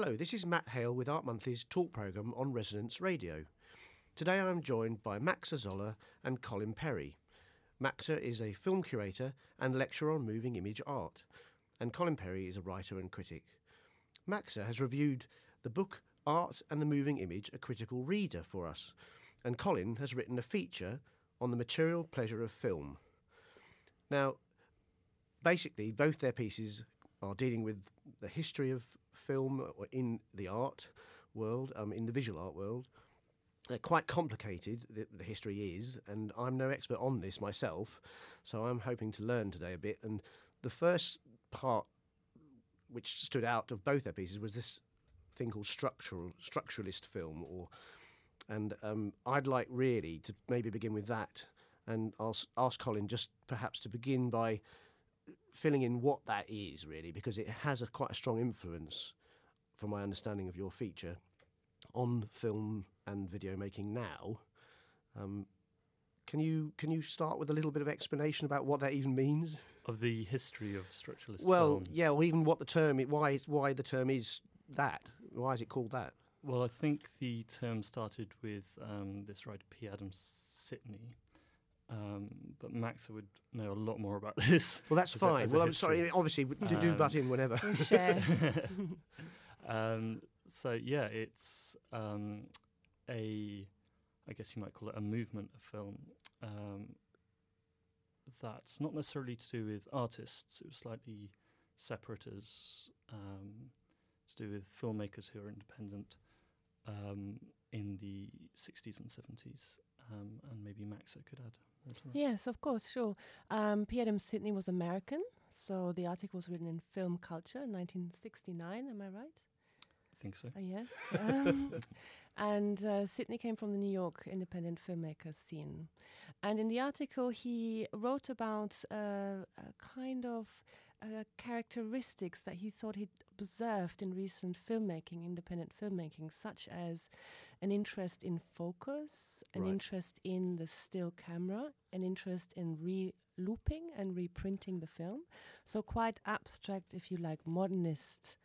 Hello, this is Matt Hale with Art Monthly's talk programme on Resonance Radio. Today I am joined by Max Zoller and Colin Perry. Maxa is a film curator and lecturer on moving image art, and Colin Perry is a writer and critic. Maxa has reviewed the book Art and the Moving Image, a critical reader for us, and Colin has written a feature on the material pleasure of film. Now, basically, both their pieces are dealing with the history of film or in the art world, um, in the visual art world. They're quite complicated, the, the, history is, and I'm no expert on this myself, so I'm hoping to learn today a bit. And the first part which stood out of both their pieces was this thing called structural structuralist film, or and um, I'd like really to maybe begin with that, and I'll ask Colin just perhaps to begin by filling in what that is really, because it has a quite a strong influence, from my understanding of your feature, on film and video making now. Um, can you can you start with a little bit of explanation about what that even means? Of the history of structuralist well, film. yeah, or even what the term why why the term is that. Why is it called that? Well, I think the term started with um, this writer P. Adam Sitney, um, but Max would know a lot more about this. Well, that's fine. A, well, I'm sorry. Obviously, to do butt in whenever. share. um, so yeah, it's um, a, I guess you might call it a movement of film. Um, that's not necessarily to do with artists. It was slightly separate as um, to do with filmmakers who are independent um, in the 60s and 70s. Um, and maybe Maxa could add. Yes, of course, sure. Um, P. Adam Sitney was American, so the article was written in Film Culture in 1969. Am I right? I think so. Uh, yes. Um, and uh, Sitney came from the New York independent filmmaker scene. And in the article, he wrote about uh, a kind of uh, characteristics that he thought he'd observed in recent filmmaking, independent filmmaking, such as an interest in focus, an right. interest in the still camera, an interest in re looping and reprinting the film. So, quite abstract, if you like, modernist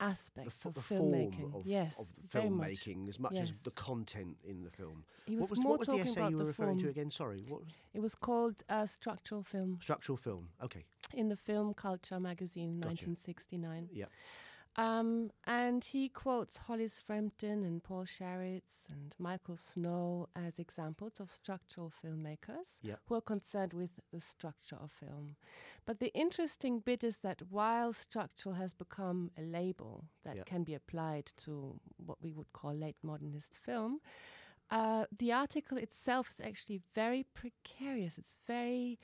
aspects the, of the filmmaking. Of, yes, of filmmaking as much yes. as the content in the film. He was what was, more what was talking the essay about you were referring to again? Sorry, what It was called uh, structural film structural film? Okay, in the Film Culture magazine, Gotcha. 1969. yeah, Um, and he quotes Hollis Frampton and Paul Sharits and Michael Snow as examples of structural filmmakers Yeah. who are concerned with the structure of film. But the interesting bit is that while structural has become a label that Yeah. can be applied to what we would call late modernist film, uh, the article itself is actually very precarious. It's very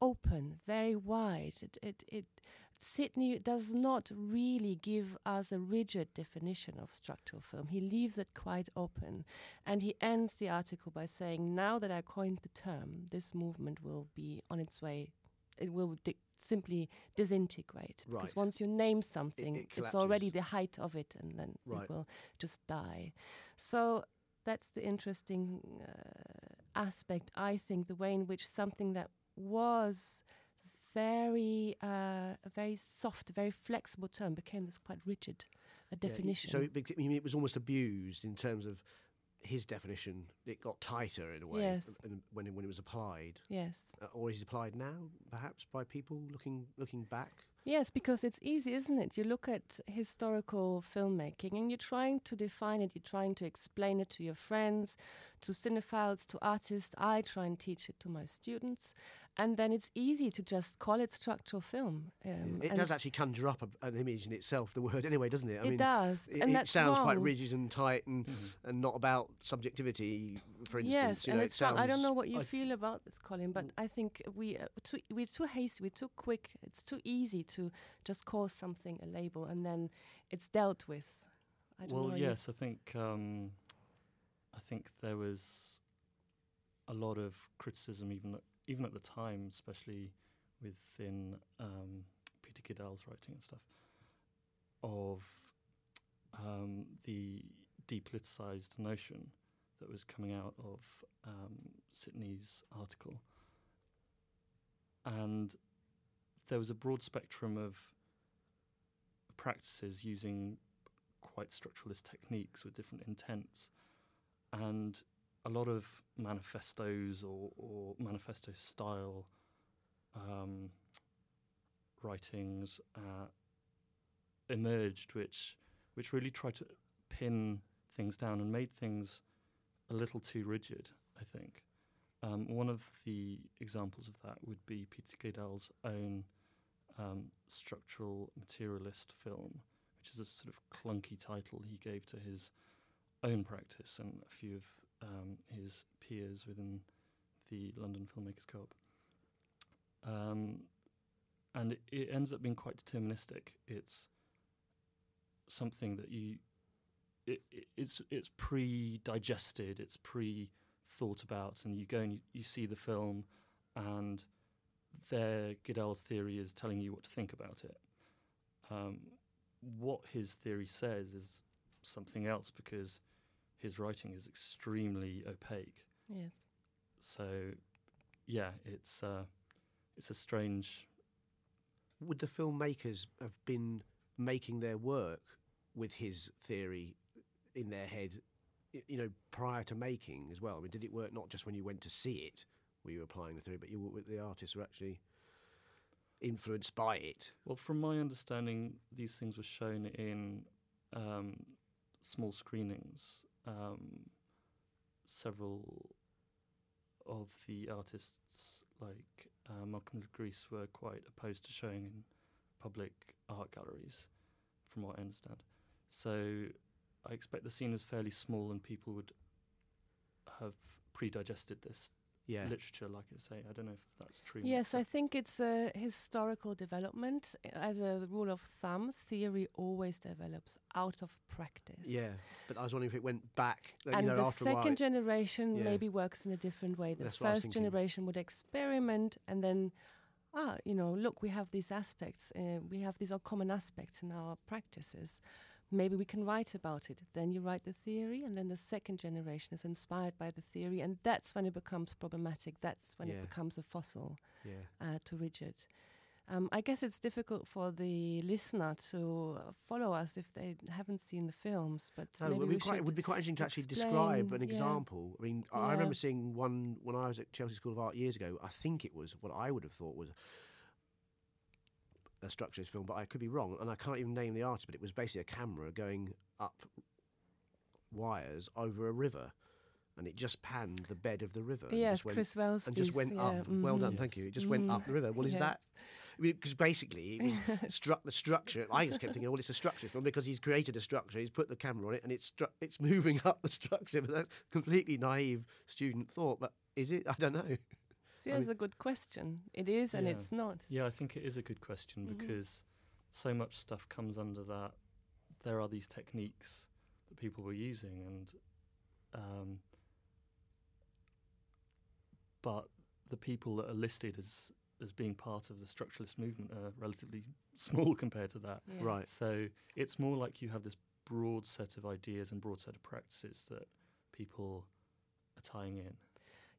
open, very wide. It, it, it, Sitney does not really give us a rigid definition of structural film. He leaves it quite open. And he ends the article by saying, Now that I coined the term, this movement will be on its way, it will di- simply disintegrate. Because once you name something, it it's already the height of it, and then Right. it will just die. So that's the interesting uh, aspect, I think, the way in which something that was very uh, a very soft, very flexible term became this quite rigid uh, definition. Yeah, so it, bec- I mean, it was almost abused in terms of his definition. It got tighter in a way Yes. when it, when it was applied, yes, uh, or is it applied now, perhaps by people looking looking back. yes, because it's easy, isn't it? You look at historical filmmaking and you're trying to define it. You're trying to explain it to your friends, to cinephiles, to artists. I try and teach it to my students, and then it's easy to just call it structural film. Um, It does actually conjure up a, an image in itself, the word anyway, doesn't it? I It mean, does, It, and it that's sounds quite rigid and tight and and not about subjectivity, for instance. Yes, you and it's it wrong. I don't know what you I- feel about this, Colin, but I think we uh, too, we're too hasty, we're too quick. It's too easy to just call something a label and then it's dealt with. I don't well, know. you- yes, I think um, I think there was a lot of criticism, even at, even at the time, especially within um, Peter Gidal's writing and stuff, of um, the depoliticized notion that was coming out of um, Sitney's article, and there was a broad spectrum of practices using quite structuralist techniques with different intents, and a lot of manifestos or, or manifesto style um, writings uh, emerged, which which really tried to pin things down and made things a little too rigid. I think um, one of the examples of that would be Peter Gidal's own um, structural materialist film, which is a sort of clunky title he gave to his own practice and a few of um, his peers within the London Filmmakers Co-op. Um, and it, ends up being quite deterministic. It's something that you, it, it, it's it's pre-digested, it's pre-thought about, and you go and you, you see the film, and there Gidal's theory is telling you what to think about it. Um, what his theory says is something else because his writing is extremely opaque. Yes. So, yeah, it's uh, it's a strange. Would the filmmakers have been making their work with his theory in their head, you know, prior to making as well? I mean, did it work not just when you went to see it, were you applying the theory, but you the artists were actually influenced by it? Well, from my understanding, these things were shown in um, small screenings. Um, several of the artists, like uh, Malcolm Grice, were quite opposed to showing in public art galleries, from what I understand. So I expect the scene is fairly small, and people would have pre-digested this Yeah. literature, like I say. I don't know if that's true. Yes, I think it's a historical development. As a rule of thumb, theory always develops out of practice. Yeah, but I was wondering if it went back. you And know, the after a while, second generation Yeah. maybe works in a different way. The That's what I was first generation would experiment and then, ah, you know, look, we have these aspects, uh, we have these all common aspects in our practices. Maybe we can write about it. Then you write the theory, and then the second generation is inspired by the theory, and that's when it becomes problematic. That's when Yeah. it becomes a fossil yeah. uh, too rigid. Um, I guess it's difficult for the listener to follow us if they haven't seen the films, but No, maybe it would, we be quite, it would be quite interesting to actually describe explain, an yeah. example. I mean, I I Yeah. remember seeing one when I was at Chelsea School of Art years ago. I think it was what I would have thought was a structuralist film, but I could be wrong, and I can't even name the artist. But it was basically a camera going up wires over a river, and it just panned the bed of the river. and Yes, just went, Chris Wells. and just went yeah, up. Well done, mhm. thank you. It just Mhm. went up the river. Well, is Yes. that because basically it was struck the structure. I just kept thinking, well, it's a structure film because he's created a structure. He's put the camera on it, and it's stru- it's moving up the structure. But that's completely naive student thought. But is it? I don't know. See, I mean- a good question. It is and Yeah. it's not. Yeah, I think it is a good question Mhm. because so much stuff comes under that. There are these techniques that people were using, and um, but the people that are listed as as being part of the structuralist movement are relatively small compared to that. Yes. Right. So it's more like you have this broad set of ideas and broad set of practices that people are tying in.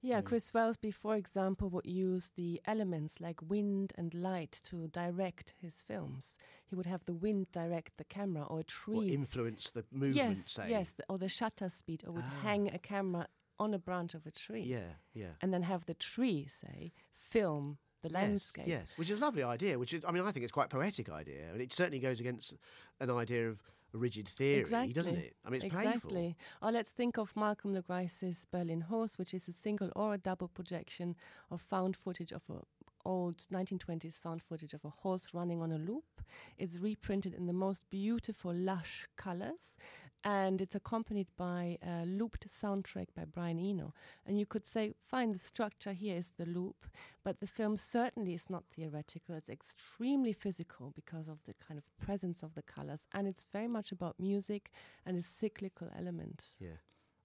Yeah, Mm. Chris Welsby, for example, would use the elements like wind and light to direct his films. He would have the wind direct the camera or a tree. Or influence the movement. yes, say. yes, or the shutter speed, or would Ah. hang a camera on a branch of a tree. Yeah. Yeah. And then have the tree, say, film the landscape. Yes, which is a lovely idea. Which is, I mean, I think it's quite a poetic idea, and it certainly goes against an idea of rigid theory, exactly. doesn't it? I mean, it's exactly. playful. Or let's think of Malcolm Le Grice's Berlin Horse, which is a single or a double projection of found footage of a old 1920s found footage of a horse running on a loop. It's reprinted in the most beautiful, lush colors, and it's accompanied by a looped soundtrack by Brian Eno. And you could say, fine, the structure here is the loop, but the film certainly is not theoretical. It's extremely physical because of the kind of presence of the colors, and it's very much about music and a cyclical element. Yeah.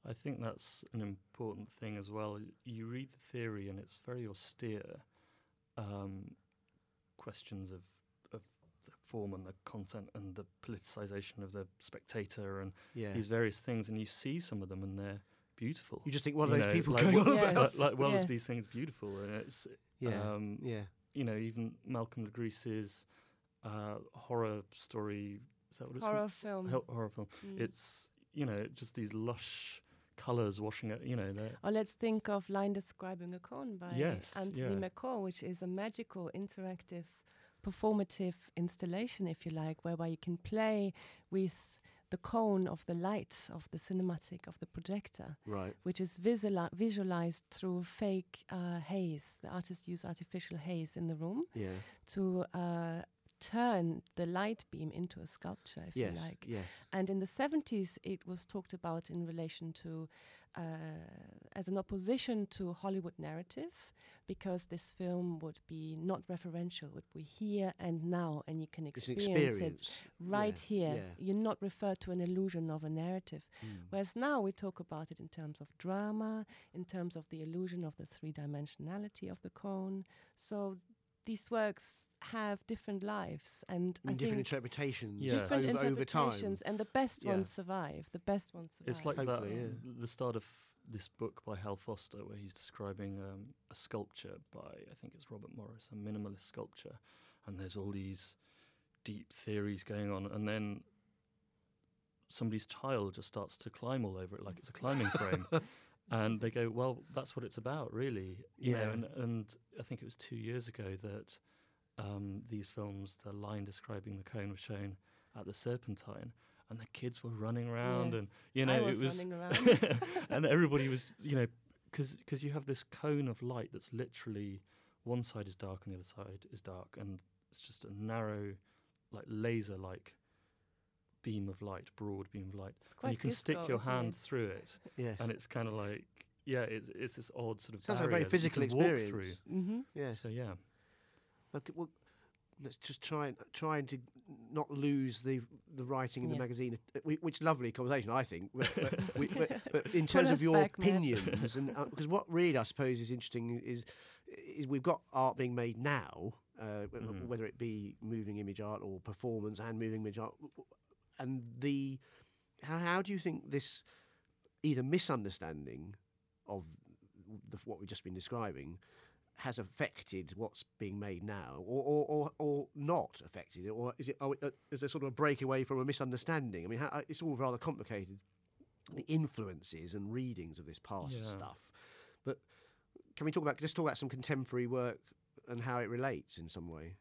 I think that's an important thing as well. You read the theory and it's very austere. Um, questions of of the form and the content and the politicization of the spectator and Yeah. these various things, and you see some of them and they're beautiful. You just think, what are You those know, people like going what- on Yes. about? like, like Wells Yes. these things beautiful, and it's Yeah. um, yeah. you know even Malcolm Le Grice's uh, horror story Is that what it's Horror called? film. Hor- horror film. Mm. It's you know just these lush colours washing it. You know, they're Or let's think of Line Describing a Cone by Yes, Anthony yeah. McCall, which is a magical, interactive, performative installation, if you like, whereby you can play with the cone of the lights of the cinematic of the projector, Right. which is visuali- visualized through fake uh, haze. The artist used artificial haze in the room Yeah. to uh, turn the light beam into a sculpture, if yes. you like. Yes. And in the 70s, it was talked about in relation to, uh, as an opposition to Hollywood narrative, because this film would be not referential, would be here and now, and you can experience, experience. it right Yeah, here. yeah. You're not referred to an illusion of a narrative. Mm. Whereas now we talk about it in terms of drama, in terms of the illusion of the three dimensionality of the cone. So these works have different lives, and I mean, I different think Yeah. interpretations different over, over time. and the best Yeah. ones survive. The best ones survive. It's like that yeah. the start of this book by Hal Foster, where he's describing um, a sculpture by I think it's Robert Morris, a minimalist sculpture, and there's all these deep theories going on, and then somebody's child just starts to climb all over it like it's a climbing frame. And they go, well, that's what it's about, really. You know, Yeah. and, and I think it was two years ago that um, these films, the line describing the cone, was shown at the Serpentine, and the kids were running around, Yeah. and you know, I was, it was running around. and everybody was, you know, because you have this cone of light that's literally one side is dark and the other side is dark, and it's just a narrow, like laser like beam of light, broad beam of light, It's and you can stick your hand it? through it, Yes. and it's kind of like, yeah, it's, it's this odd sort of Sounds like a very that physical experience. through. Mm-hmm. Yes. So yeah, Okay, well, let's just try and trying to not lose the the writing in the magazine, uh, which is lovely conversation, I think. But, but, we, but, but in terms of your back, opinions, and because what really I suppose is interesting is is we've got art being made now, uh, w- Mhm. whether it be moving image art or performance and moving image art, w- w- and the how how do you think this either misunderstanding of the, what we've just been describing has affected what's being made now, or or, or, or not affected it, or is it are we, uh, is there sort of a breakaway from a misunderstanding? I mean, how, it's all rather complicated. The influences and readings of this past Yeah. stuff, but can we talk about just talk about some contemporary work and how it relates in some way?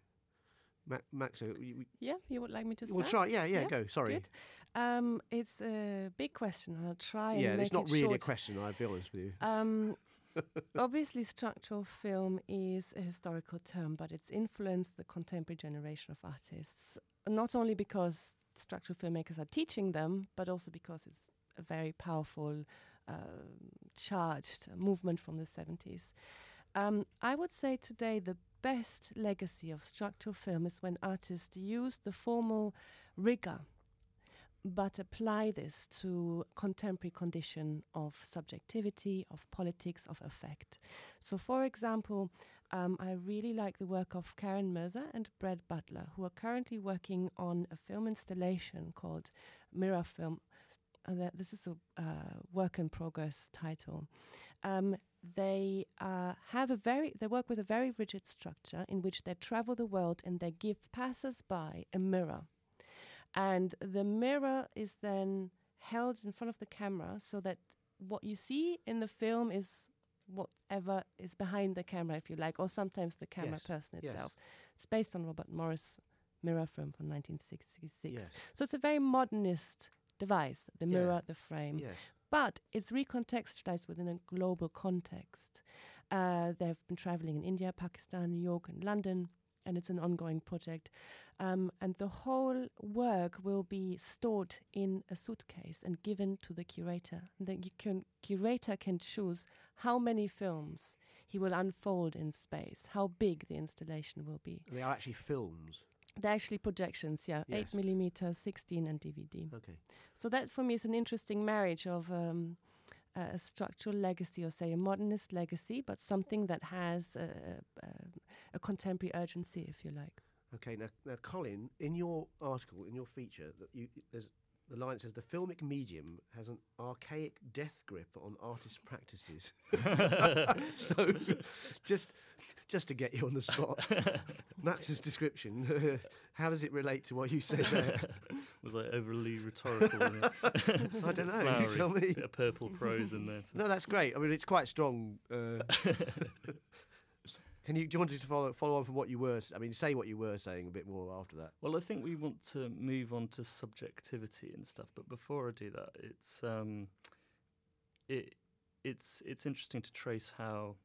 Ma- Max, uh, we, Yeah, you would like me to start? we'll try. Yeah, yeah, Yeah, go. Sorry. Um, it's a big question. I'll try and Yeah, make it's not it really a question. I'll be honest with you. Um, obviously, structural film is a historical term, but it's influenced the contemporary generation of artists, not only because structural filmmakers are teaching them, but also because it's a very powerful, um charged movement from the 70s. Um, I would say today the best legacy of structural film is when artists use the formal rigor but apply this to contemporary condition of subjectivity, of politics, of effect. So, for example, um, I really like the work of Karen Mirza and Brad Butler, who are currently working on a film installation called Mirror Film. Uh, this is a uh, work in progress title. Um, they uh, have a very they work with a very rigid structure in which they travel the world and they give passers-by a mirror and the mirror is then held in front of the camera so that what you see in the film is whatever is behind the camera if you like or sometimes the camera Yes, person yes. itself it's based on robert morris mirror film from 1966 Yes. so it's a very modernist device the Yeah. mirror the frame Yes. But it's recontextualized within a global context. Uh, they've been traveling in India, Pakistan, New York, and London, and it's an ongoing project. Um, and the whole work will be stored in a suitcase and given to the curator. And the can, curator can choose how many films he will unfold in space, how big the installation will be. They are actually films. They're actually projections, yeah, Yes. 8 millimeter, 16, and DVD. Okay. So that for me is an interesting marriage of um, a a structural legacy, or say a modernist legacy, but something that has a, a, a contemporary urgency, if you like. Okay, now, now, Colin, in your article, in your feature, that you there's the line says the filmic medium has an archaic death grip on artist practices. so, just just to get you on the spot, Max's description, how does it relate to what you said there? Was I overly rhetorical? I don't know. You tell me. Bit of purple prose in there. No, that's great. I mean, it's quite strong. Uh, can you do you want to follow follow on from what you were? I mean, say what you were saying a bit more after that. Well, I think we want to move on to subjectivity and stuff, but before I do that, it's um, it it's it's interesting to trace how.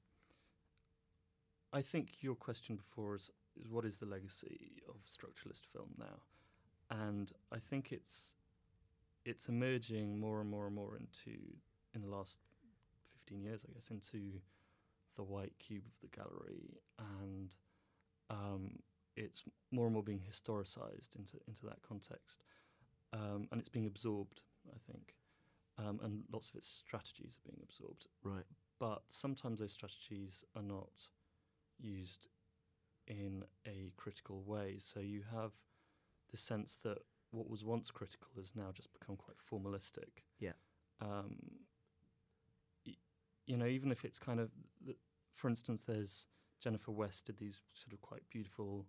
I think your question before is, is what is the legacy of structuralist film now, and I think it's it's emerging more and more and more into in the last fifteen years, I guess, into the white cube of the gallery and. Um, it's more and more being historicized into into that context, um, and it's being absorbed. I think, um, and lots of its strategies are being absorbed. Right. But sometimes those strategies are not used in a critical way. So you have the sense that what was once critical has now just become quite formalistic. Yeah. Um, y- you know, even if it's kind of, for instance, there's Jennifer West did these sort of quite beautiful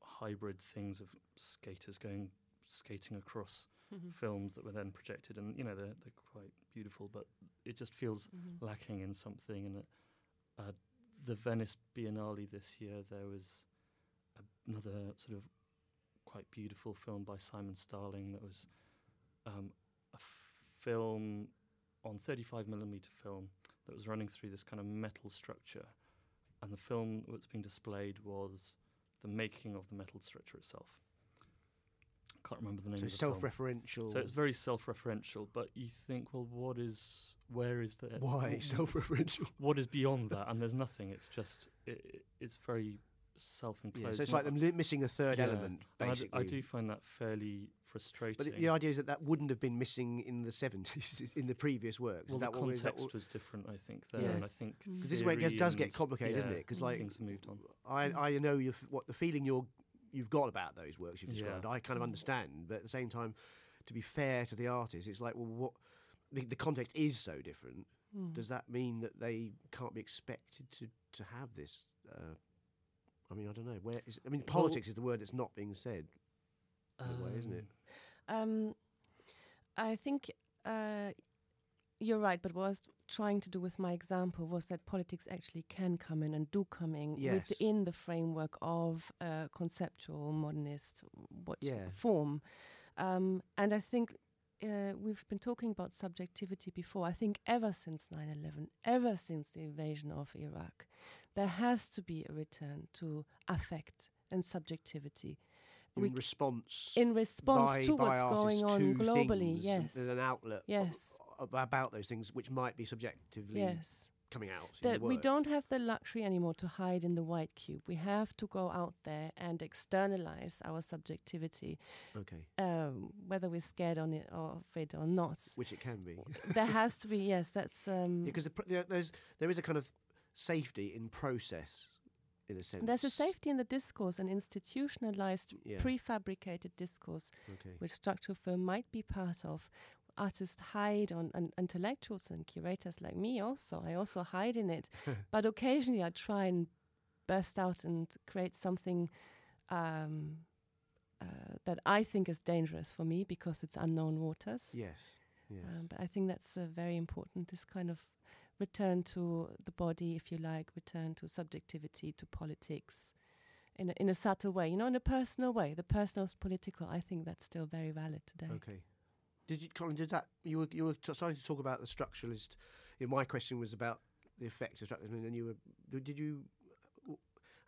hybrid things of skaters going skating across films that were then projected, and you know they're they're quite beautiful, but it just feels Mhm. lacking in something. And uh, the Venice Biennale this year, there was another sort of quite beautiful film by Simon Starling that was um, a film on 35 millimeter film that was running through this kind of metal structure, and the film that's being displayed was the making of the metal structure itself. I Can't remember the name So of the film. self-referential. So it's very self-referential, but you think, well, what is, where is the, Why self-referential? what is beyond that? And there's nothing. It's just, it- it's very self-enclosed. Yeah, so it's like them li- missing a third yeah, element, and I d- basically. I, do find that fairly frustrating. But the, the idea is that that wouldn't have been missing in the seventies in the previous works. well, is the that what, is that context what, was different, I think, there, and I think Mm. 'cause this is where it gets, does get and- complicated, isn't it? Because like things have moved on. I, Mm. I know you've, what the feeling you're you've got about those works you've Yeah. described. I kind of Mm. understand, but at the same time, to be fair to the artist, it's like, well, what the, the context is so different. Mm. Does that mean that they can't be expected to to have this? Uh, I mean, I don't know. Where is? I mean, Well- politics is the word that's not being said. in a way, isn't it? Um, Um, I think uh, you're right, but what I was trying to do with my example was that politics actually can come in and do come in Yes. within the framework of a conceptual modernist what Yeah. form. Um, and I think uh, we've been talking about subjectivity before. I think ever since 9 11, ever since the invasion of Iraq, there has to be a return to affect and subjectivity In We- response, in response by, to by what's going on globally. Yes. there's an outlet. Yes. ab- about those things which might be subjectively Yes. coming out. That we don't have the luxury anymore to hide in the white cube. We have to go out there and externalize our subjectivity, Okay, um, whether we're scared on it or of it or not. which it can be. there has to be, yes, that's. Um, because the, pr- there- there's there is a kind of safety in process, in a sense. there's a safety in the discourse, an institutionalized, Yeah. prefabricated discourse, Okay. which structural film might be part of. Artists hide on, and intellectuals and curators like me also. I also hide in it, but occasionally I try and burst out and create something um, uh, that I think is dangerous for me because it's unknown waters. Yes. Yes. Um, but I think that's uh, very important. This kind of return to the body, if you like, return to subjectivity, to politics, in a, in a subtle way. You know, in a personal way. The personal is political. I think that's still very valid today. Okay. Did you, Colin? Did that you were you were starting to talk about the structuralist? You know, my question was about the effects of structuralism, and you were did you?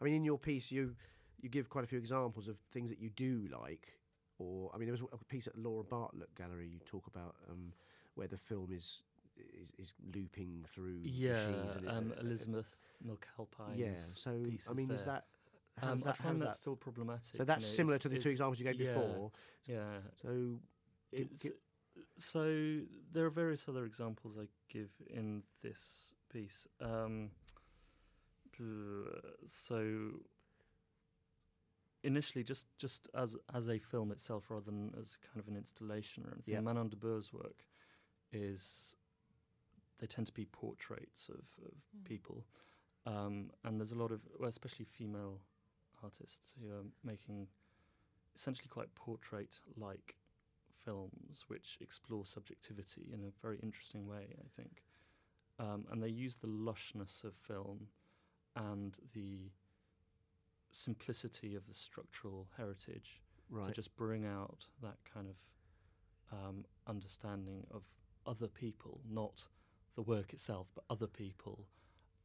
I mean, in your piece, you you give quite a few examples of things that you do like, or I mean, there was a piece at the Laura Bartlett Gallery. You talk about um, where the film is is, is looping through yeah, machines. it- um, uh, uh, Elizabeth McAlpine's Yeah. So I mean, is that? Um, does I that, find that that still problematic. so you that's know, similar to the two examples you gave yeah, before. Yeah, So it's, give- so there are various other examples I give in this piece. Um, so initially, just just as as a film itself, rather than as kind of an installation or anything, Yeah. Manon de Boer's work is they tend to be portraits of, of Mm. people, um, and there's a lot of, well, especially female artists who are making essentially quite portrait-like films which explore subjectivity in a very interesting way, I think. Um, and they use the lushness of film and the simplicity of the structural heritage Right. to just bring out that kind of um, understanding of other people, not the work itself, but other people.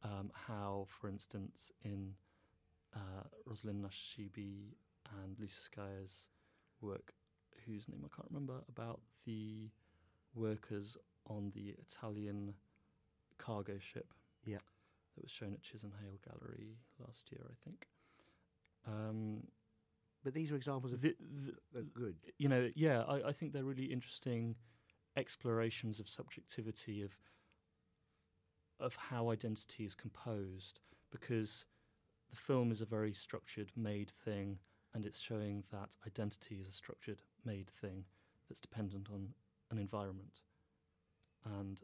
Um, how, for instance, in uh, Rosalind Nashashibi and Lucy Skaer's work, whose name I can't remember, about the workers on the Italian cargo ship. Yeah. That was shown at Chisenhale Gallery last year, I think. Um, but these are examples of the, the, good. you know, yeah, I, I think they're really interesting explorations of subjectivity of of how identity is composed because the film is a very structured made thing and it's showing that identity is a structured made thing that's dependent on an environment and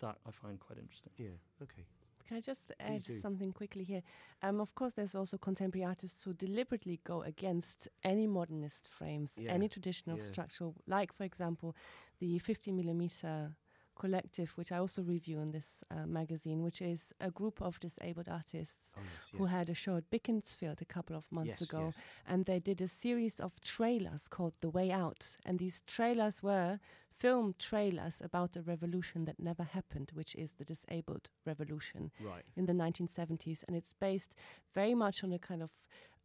that I find quite interesting. Yeah. Okay. Can I just add something quickly here? Um, of course, there's also contemporary artists who deliberately go against any modernist frames, Yeah, any traditional yeah. structural, like, for example, the 50 millimeter collective, which I also review in this uh, magazine, which is a group of disabled artists Oh, yes, who yes. had a show at Beaconsfield a couple of months Yes, ago, and they did a series of trailers called The Way Out. And these trailers were film trailers about a revolution that never happened, which is the disabled revolution Right. in the 1970s. And it's based very much on a kind of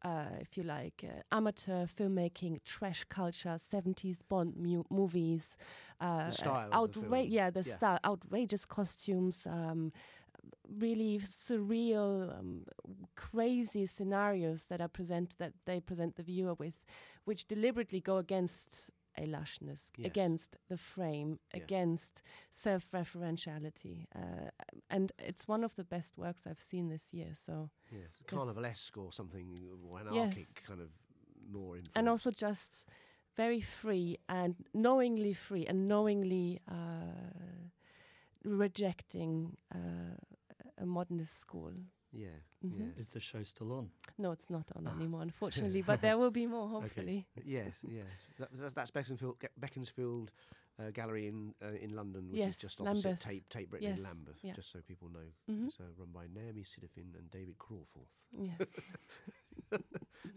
uh, if you like, uh, amateur filmmaking, trash culture, 70s Bond mu- movies, uh, style uh, the outra- film. yeah, the Yeah. style, outrageous costumes, um, really surreal, um, crazy scenarios that are present that they present the viewer with, which deliberately go against a lushness, Yes. against the frame, Yeah. against self-referentiality, uh, and it's one of the best works I've seen this year. So, Yeah. Carnivalesque or something, or Yes. anarchic kind of more influence. and also just very free and knowingly free and knowingly uh, rejecting uh, a modernist school. Yeah. Mhm. Yeah. Is the show still on? No, it's not on Ah. anymore, unfortunately, but there will be more, hopefully. Yes, yes. That, that's, that's Beaconsfield, Beaconsfield uh, Gallery in uh, in London, which Yes, is just opposite Lambeth. Tate, Tate Britain in Yes, Lambeth, yeah. just so people know. Mhm. It's uh, run by Naomi Siderfin and David Crawforth. Yes.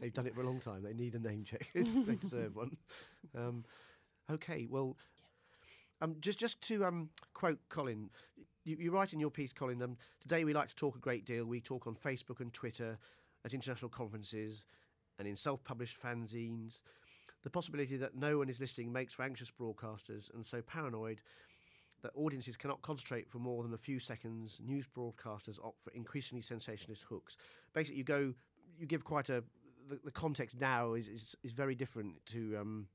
They've done it for a long time. They need a name check. they deserve one. Um, okay, well, um, just just to um, quote Colin, you, you write in your piece, Colin. Um, Today we like to talk a great deal. We talk on Facebook and Twitter, at international conferences, and in self-published fanzines. The possibility that no one is listening makes for anxious broadcasters, and so paranoid that audiences cannot concentrate for more than a few seconds. News broadcasters opt for increasingly sensationalist hooks. Basically, you go, you give quite a the, the context now is, is is very different to um,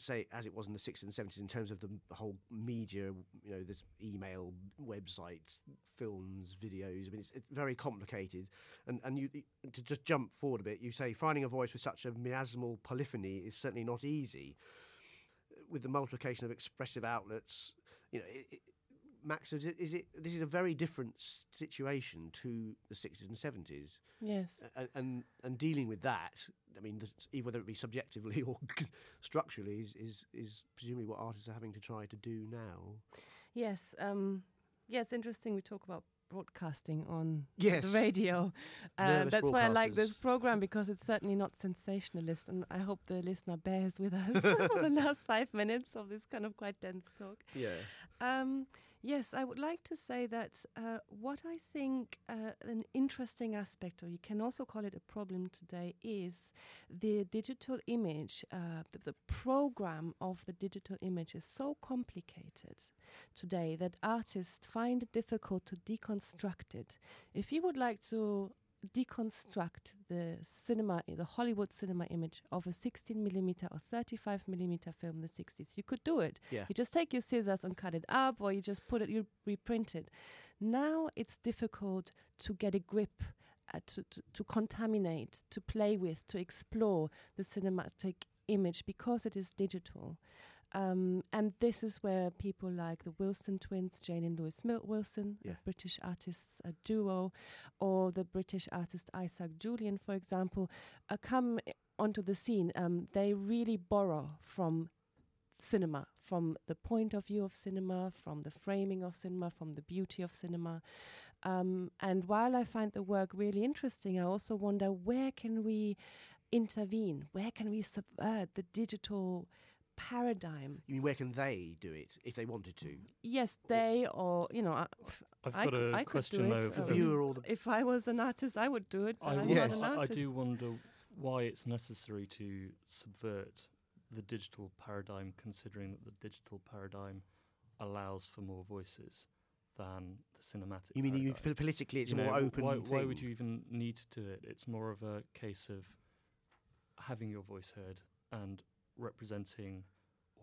say as it was in the 60s and 70s in terms of the whole media. You know, this email, websites, films, videos. I mean, it's, it's very complicated. And and you to just jump forward a bit, you say finding a voice with such a miasmal polyphony is certainly not easy. With the multiplication of expressive outlets, you know, it, it, Max, is it, is it? This is a very different situation to the 60s and 70s yes. and, and and dealing with that, I mean, the- whether it be subjectively or structurally, is, is is presumably what artists are having to try to do now. Yes. Um, yeah, it's interesting we talk about broadcasting on Yes. the radio. Uh, that's why I like this program because it's certainly not sensationalist, and I hope the listener bears with us for the last five minutes of this kind of quite dense talk. Yeah. Um, yes, I would like to say that uh, what I think uh, an interesting aspect, or you can also call it a problem today, is the digital image. Uh, the, the program of the digital image is so complicated today that artists find it difficult to deconstruct it. If you would like to deconstruct the cinema, the Hollywood cinema image of a 16 millimeter or 35 millimeter film in the 60s, you could do it. Yeah. You just take your scissors and cut it up, or you just put it, you reprint it. Now it's difficult to get a grip, uh, to, to, to contaminate, to play with, to explore the cinematic image because it is digital. Um, and this is where people like the Wilson twins, Jane and Louis Mil- Wilson, Yeah. British artists a duo, or the British artist Isaac Julien, for example, uh, come onto the scene, um, they really borrow from cinema, from the point of view of cinema, from the framing of cinema, from the beauty of cinema. Um, and while I find the work really interesting, I also wonder where can we intervene? Where can we subvert the digital paradigm? You mean where can they do it if they wanted to? Yes, they or you know. I, I've got cou- a I could do question it, though. um, The the- viewer or the if I was an artist, I would do it. But I, I'm wo- not Yes. an I- I do wonder why it's necessary to subvert the digital paradigm, considering that the digital paradigm allows for more voices than the cinematic. You mean you, politically it's You a more know, open why, thing? why would you even need to do it? It's more of a case of having your voice heard and representing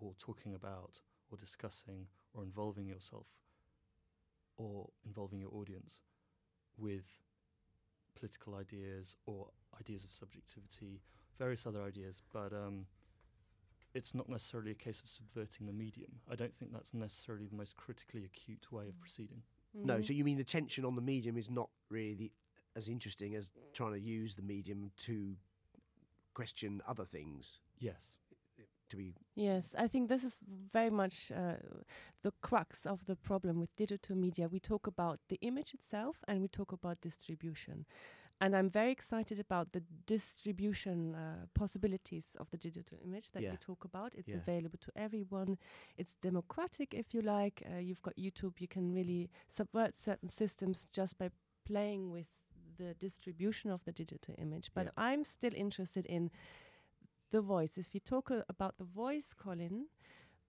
or talking about or discussing or involving yourself or involving your audience with political ideas or ideas of subjectivity, various other ideas, but um, it's not necessarily a case of subverting the medium. I don't think that's necessarily the most critically acute way of proceeding. No, Mhm. so you mean the tension on the medium is not really the, as interesting as trying to use the medium to question other things Yes. To be Yes, I think this is very much uh, the crux of the problem with digital media. We talk about the image itself and we talk about distribution. And I'm very excited about the distribution uh, possibilities of the digital image that Yeah. we talk about. It's Yeah. available to everyone. It's democratic, if you like. Uh, you've got YouTube. You can really subvert certain systems just by playing with the distribution of the digital image. But Yeah. I'm still interested in the voice. If you talk uh, about the voice, Colin,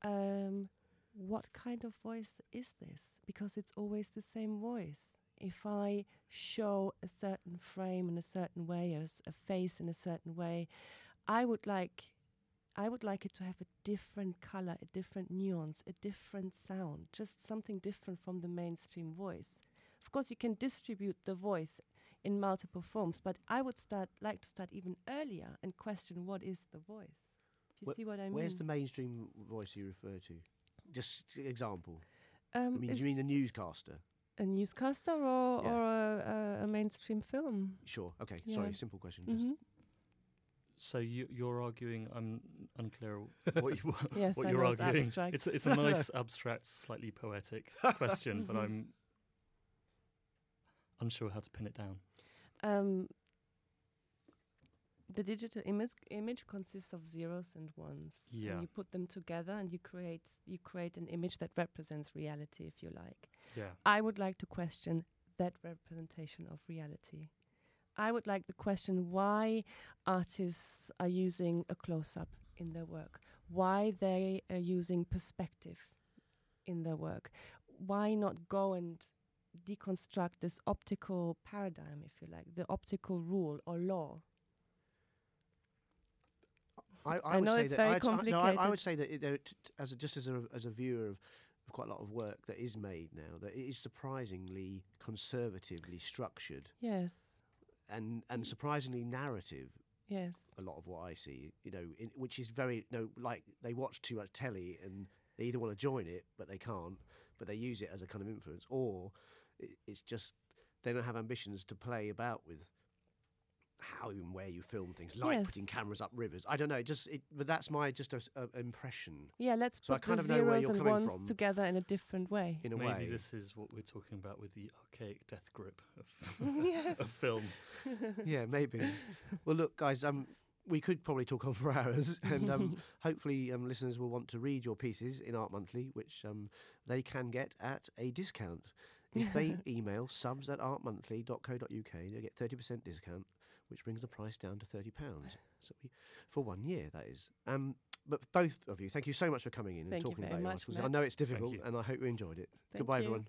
um, what kind of voice is this? Because it's always the same voice. If I show a certain frame in a certain way, or a face in a certain way, I would like, I would like it to have a different color, a different nuance, a different sound, just something different from the mainstream voice. Of course, you can distribute the voice in multiple forms, but I would start like to start even earlier and question what is the voice. Do you Wh- see what I mean? Where's the mainstream voice you refer to? Just example. um, I mean, do you mean the newscaster? a newscaster or, Yeah. or a, a, a mainstream film? Sure. Okay. Yeah. Sorry. Simple question. Just hmm So you, you're arguing. I'm unclear what you Yes, what I you're know it's arguing. abstract. It's a, it's a nice, abstract, slightly poetic question, but Mhm. I'm unsure how to pin it down. Um, the digital image image consists of zeros and ones. Yeah. And you put them together and you create you create an image that represents reality, if you like. Yeah. I would like to question that representation of reality. I would like to question why artists are using a close up in their work, why they are using perspective in their work. Why not go and deconstruct this optical paradigm, if you like, the optical rule or law? I, I, I would know say it's that very I- no, I, I would say that it, there, t- t- as a, just as a as a viewer of, of quite a lot of work that is made now, that it is surprisingly conservatively structured Yes, and and surprisingly narrative. yes. A lot of what I see, you know, in, which is very you know like they watch too much telly and they either want to join it but they can't, but they use it as a kind of influence, or it's just they don't have ambitions to play about with how and where you film things, like Yes. putting cameras up rivers. I don't know, just it, but that's my just a, s- a impression Yeah, let's So I put kind the of know where zeros you're and ones from. together in a different way. in a Maybe way. this is what we're talking about with the archaic death grip of, of film. yeah, maybe. well, look, guys, um, we could probably talk on for hours, and um, hopefully, um, listeners will want to read your pieces in Art Monthly, which um, they can get at a discount. If they email subs at artmonthly.co.uk, they get 30% discount, which brings the price down to £30. So we, for one year, that is. Um, but both of you, thank you so much for coming in and Thank you talking very about your much, articles. I know it's difficult, and I hope you enjoyed it. Thank Goodbye, you. everyone.